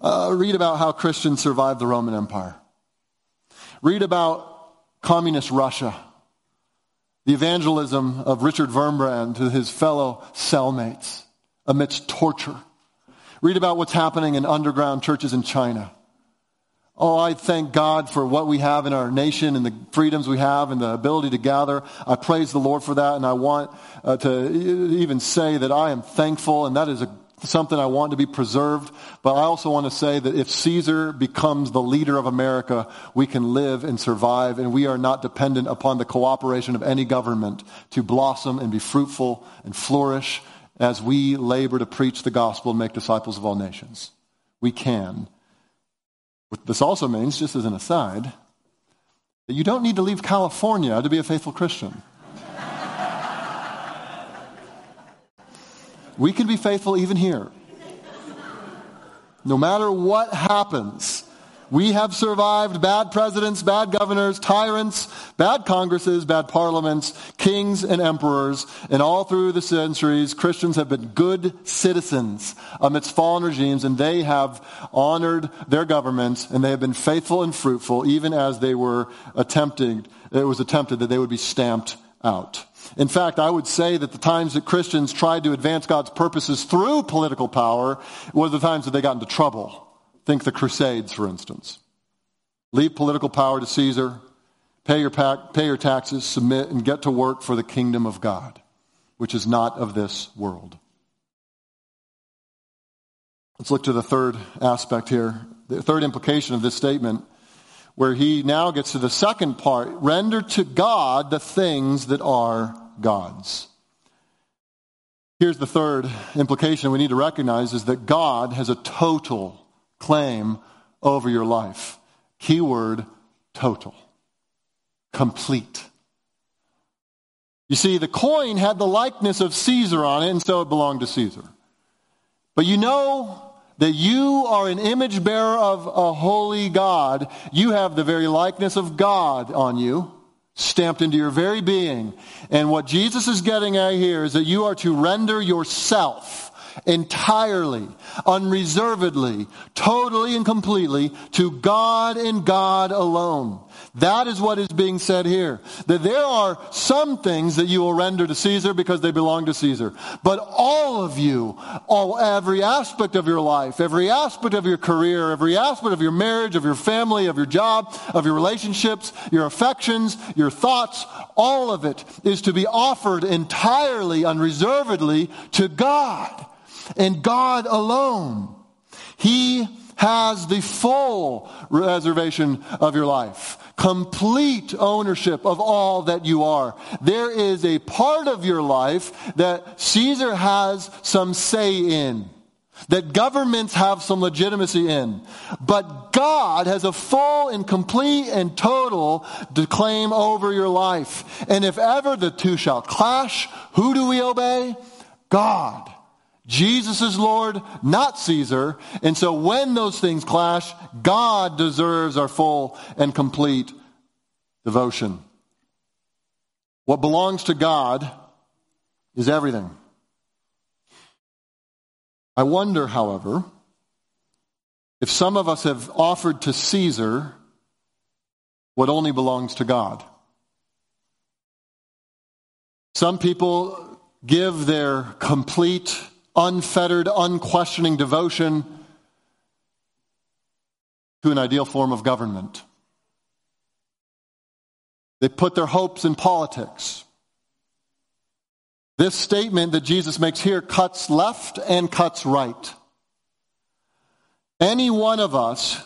Uh, read about how Christians survived the Roman Empire. Read about communist Russia, the evangelism of Richard Wurmbrand to his fellow cellmates amidst torture. Read about what's happening in underground churches in China Oh, I thank God for what we have in our nation and the freedoms we have and the ability to gather. I praise the Lord for that, and I want uh, to even say that I am thankful, and that is a, something I want to be preserved. But I also want to say that if Caesar becomes the leader of America, we can live and survive, and we are not dependent upon the cooperation of any government to blossom and be fruitful and flourish as we labor to preach the gospel and make disciples of all nations. We can what this also means, just as an aside, that you don't need to leave California to be a faithful Christian. we can be faithful even here. No matter what happens, we have survived bad presidents, bad governors, tyrants, bad congresses, bad parliaments, kings and emperors. And all through the centuries, Christians have been good citizens amidst fallen regimes, and they have honored their governments, and they have been faithful and fruitful, even as they were attempting, it was attempted that they would be stamped out. In fact, I would say that the times that Christians tried to advance God's purposes through political power were the times that they got into trouble. Think the Crusades, for instance. Leave political power to Caesar, pay your, pay your taxes, submit, and get to work for the kingdom of God, which is not of this world. Let's look to the third aspect here, the third implication of this statement, where he now gets to the second part render to God the things that are God's. Here's the third implication we need to recognize is that God has a total claim over your life. Keyword total, complete. You see, the coin had the likeness of Caesar on it, and so it belonged to Caesar. But you know that you are an image bearer of a holy God. You have the very likeness of God on you, stamped into your very being. And what Jesus is getting at here is that you are to render yourself entirely, unreservedly, totally and completely to God and God alone. That is what is being said here. That there are some things that you will render to Caesar because they belong to Caesar. But all of you, all, every aspect of your life, every aspect of your career, every aspect of your marriage, of your family, of your job, of your relationships, your affections, your thoughts, all of it is to be offered entirely, unreservedly to God and God alone. He has the full reservation of your life, complete ownership of all that you are. There is a part of your life that Caesar has some say in, that governments have some legitimacy in. But God has a full and complete and total claim over your life. And if ever the two shall clash, who do we obey? God. Jesus is Lord, not Caesar. And so when those things clash, God deserves our full and complete devotion. What belongs to God is everything. I wonder, however, if some of us have offered to Caesar what only belongs to God. Some people give their complete unfettered, unquestioning devotion to an ideal form of government. They put their hopes in politics. This statement that Jesus makes here cuts left and cuts right. Any one of us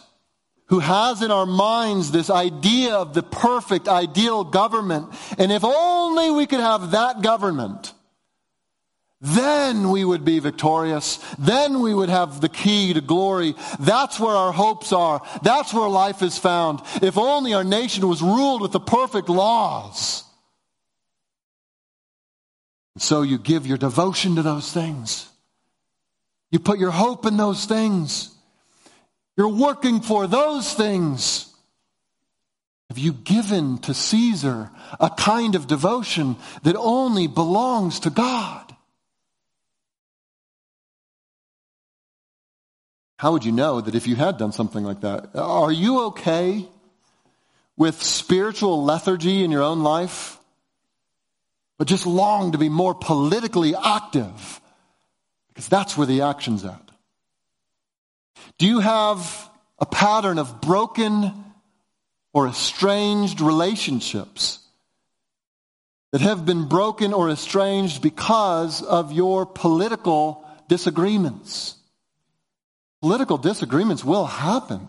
who has in our minds this idea of the perfect, ideal government, and if only we could have that government, then we would be victorious. Then we would have the key to glory. That's where our hopes are. That's where life is found. If only our nation was ruled with the perfect laws. So you give your devotion to those things. You put your hope in those things. You're working for those things. Have you given to Caesar a kind of devotion that only belongs to God? How would you know that if you had done something like that? Are you okay with spiritual lethargy in your own life? But just long to be more politically active? Because that's where the action's at. Do you have a pattern of broken or estranged relationships that have been broken or estranged because of your political disagreements. Political disagreements will happen,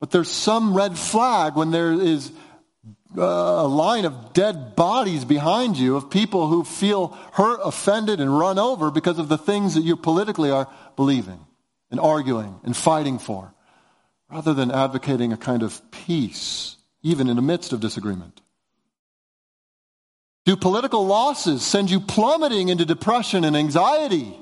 but there's some red flag when there is uh, a line of dead bodies behind you of people who feel hurt, offended, and run over because of the things that you politically are believing and arguing and fighting for, rather than advocating a kind of peace, even in the midst of disagreement. Do political losses send you plummeting into depression and anxiety?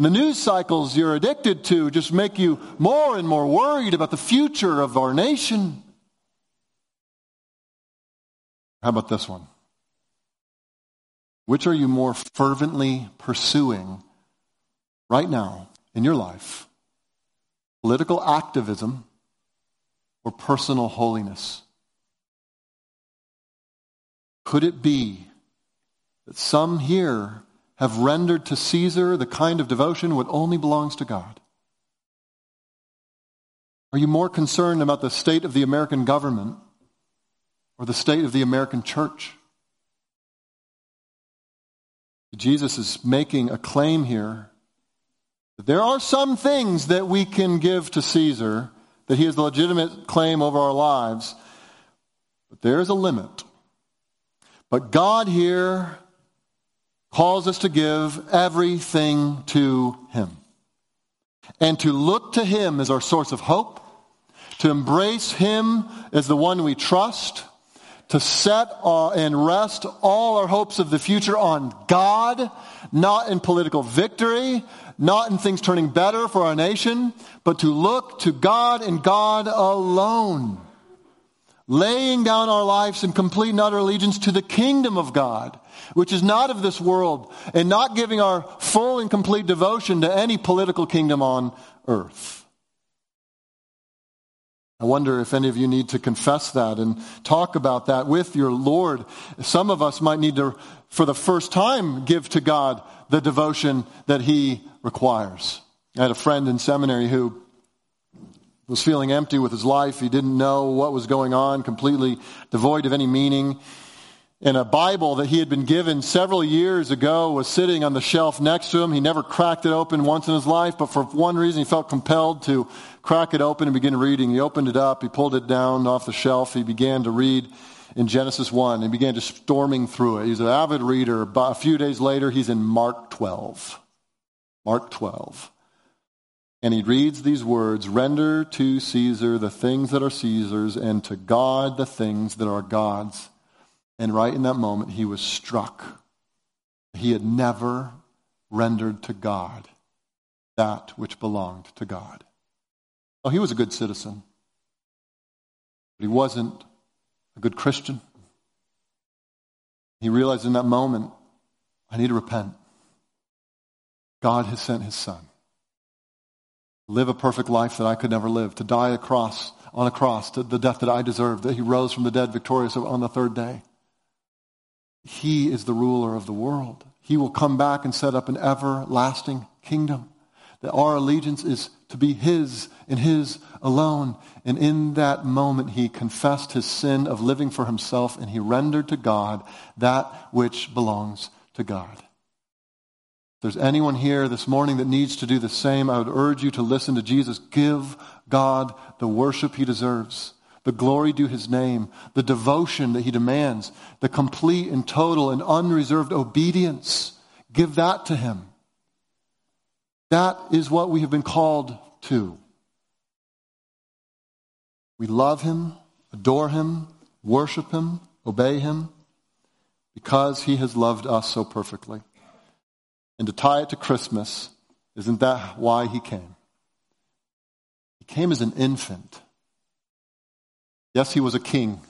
The news cycles you're addicted to just make you more and more worried about the future of our nation. How about this one? Which are you more fervently pursuing right now in your life? Political activism or personal holiness? Could it be that some here have rendered to Caesar the kind of devotion what only belongs to God? Are you more concerned about the state of the American government or the state of the American church? Jesus is making a claim here that there are some things that we can give to Caesar, that he has a legitimate claim over our lives, but there's a limit. But God here calls us to give everything to him and to look to him as our source of hope, to embrace him as the one we trust to set and rest all our hopes of the future on God, not in political victory, not in things turning better for our nation, but to look to God and God alone. Laying down our lives in complete and utter allegiance to the kingdom of God, which is not of this world, and not giving our full and complete devotion to any political kingdom on earth. I wonder if any of you need to confess that and talk about that with your Lord. Some of us might need to, for the first time, give to God the devotion that He requires. I had a friend in seminary who was feeling empty with his life. He didn't know what was going on, completely devoid of any meaning. And a Bible that he had been given several years ago was sitting on the shelf next to him. He never cracked it open once in his life, but for one reason he felt compelled to crack it open and begin reading. He opened it up, he pulled it down off the shelf, he began to read in Genesis 1 and began just storming through it. He's an avid reader. But a few days later, he's in Mark 12. Mark 12. And he reads these words Render to Caesar the things that are Caesar's, and to God the things that are God's. And right in that moment, he was struck. He had never rendered to God that which belonged to God. Oh, he was a good citizen, but he wasn't a good Christian. He realized in that moment, I need to repent. God has sent his son. Live a perfect life that I could never live, to die a cross, on a cross, to the death that I deserved, that he rose from the dead victorious on the third day. He is the ruler of the world. He will come back and set up an everlasting kingdom. That our allegiance is to be His and His alone. And in that moment, he confessed his sin of living for himself and he rendered to God that which belongs to God. If there's anyone here this morning that needs to do the same, I would urge you to listen to Jesus. Give God the worship he deserves the glory due his name, the devotion that he demands, the complete and total and unreserved obedience. Give that to him. That is what we have been called to. We love him, adore him, worship him, obey him, because he has loved us so perfectly. And to tie it to Christmas, isn't that why he came? He came as an infant Yes, he was a king.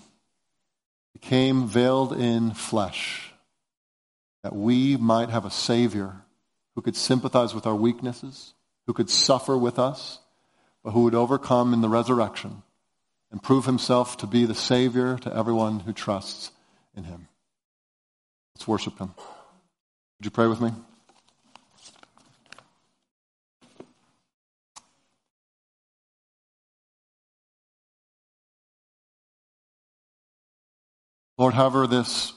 He came veiled in flesh, that we might have a Savior who could sympathize with our weaknesses, who could suffer with us, but who would overcome in the resurrection and prove himself to be the Savior to everyone who trusts in him. Let's worship him. Would you pray with me? Lord, however this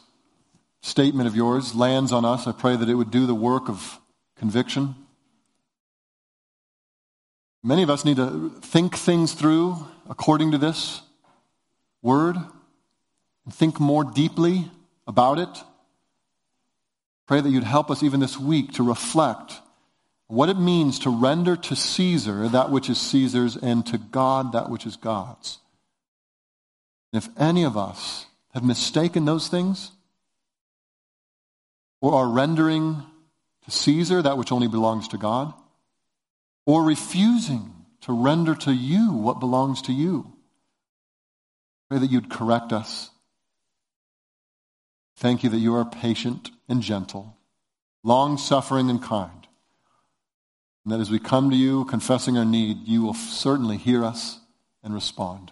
statement of yours lands on us, I pray that it would do the work of conviction. Many of us need to think things through according to this word and think more deeply about it. Pray that you'd help us even this week to reflect what it means to render to Caesar that which is Caesar's and to God that which is God's. And if any of us have mistaken those things, or are rendering to Caesar that which only belongs to God, or refusing to render to you what belongs to you, pray that you'd correct us. Thank you that you are patient and gentle, long suffering and kind. And that as we come to you confessing our need, you will certainly hear us and respond.